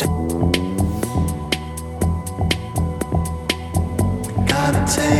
Just gotta take.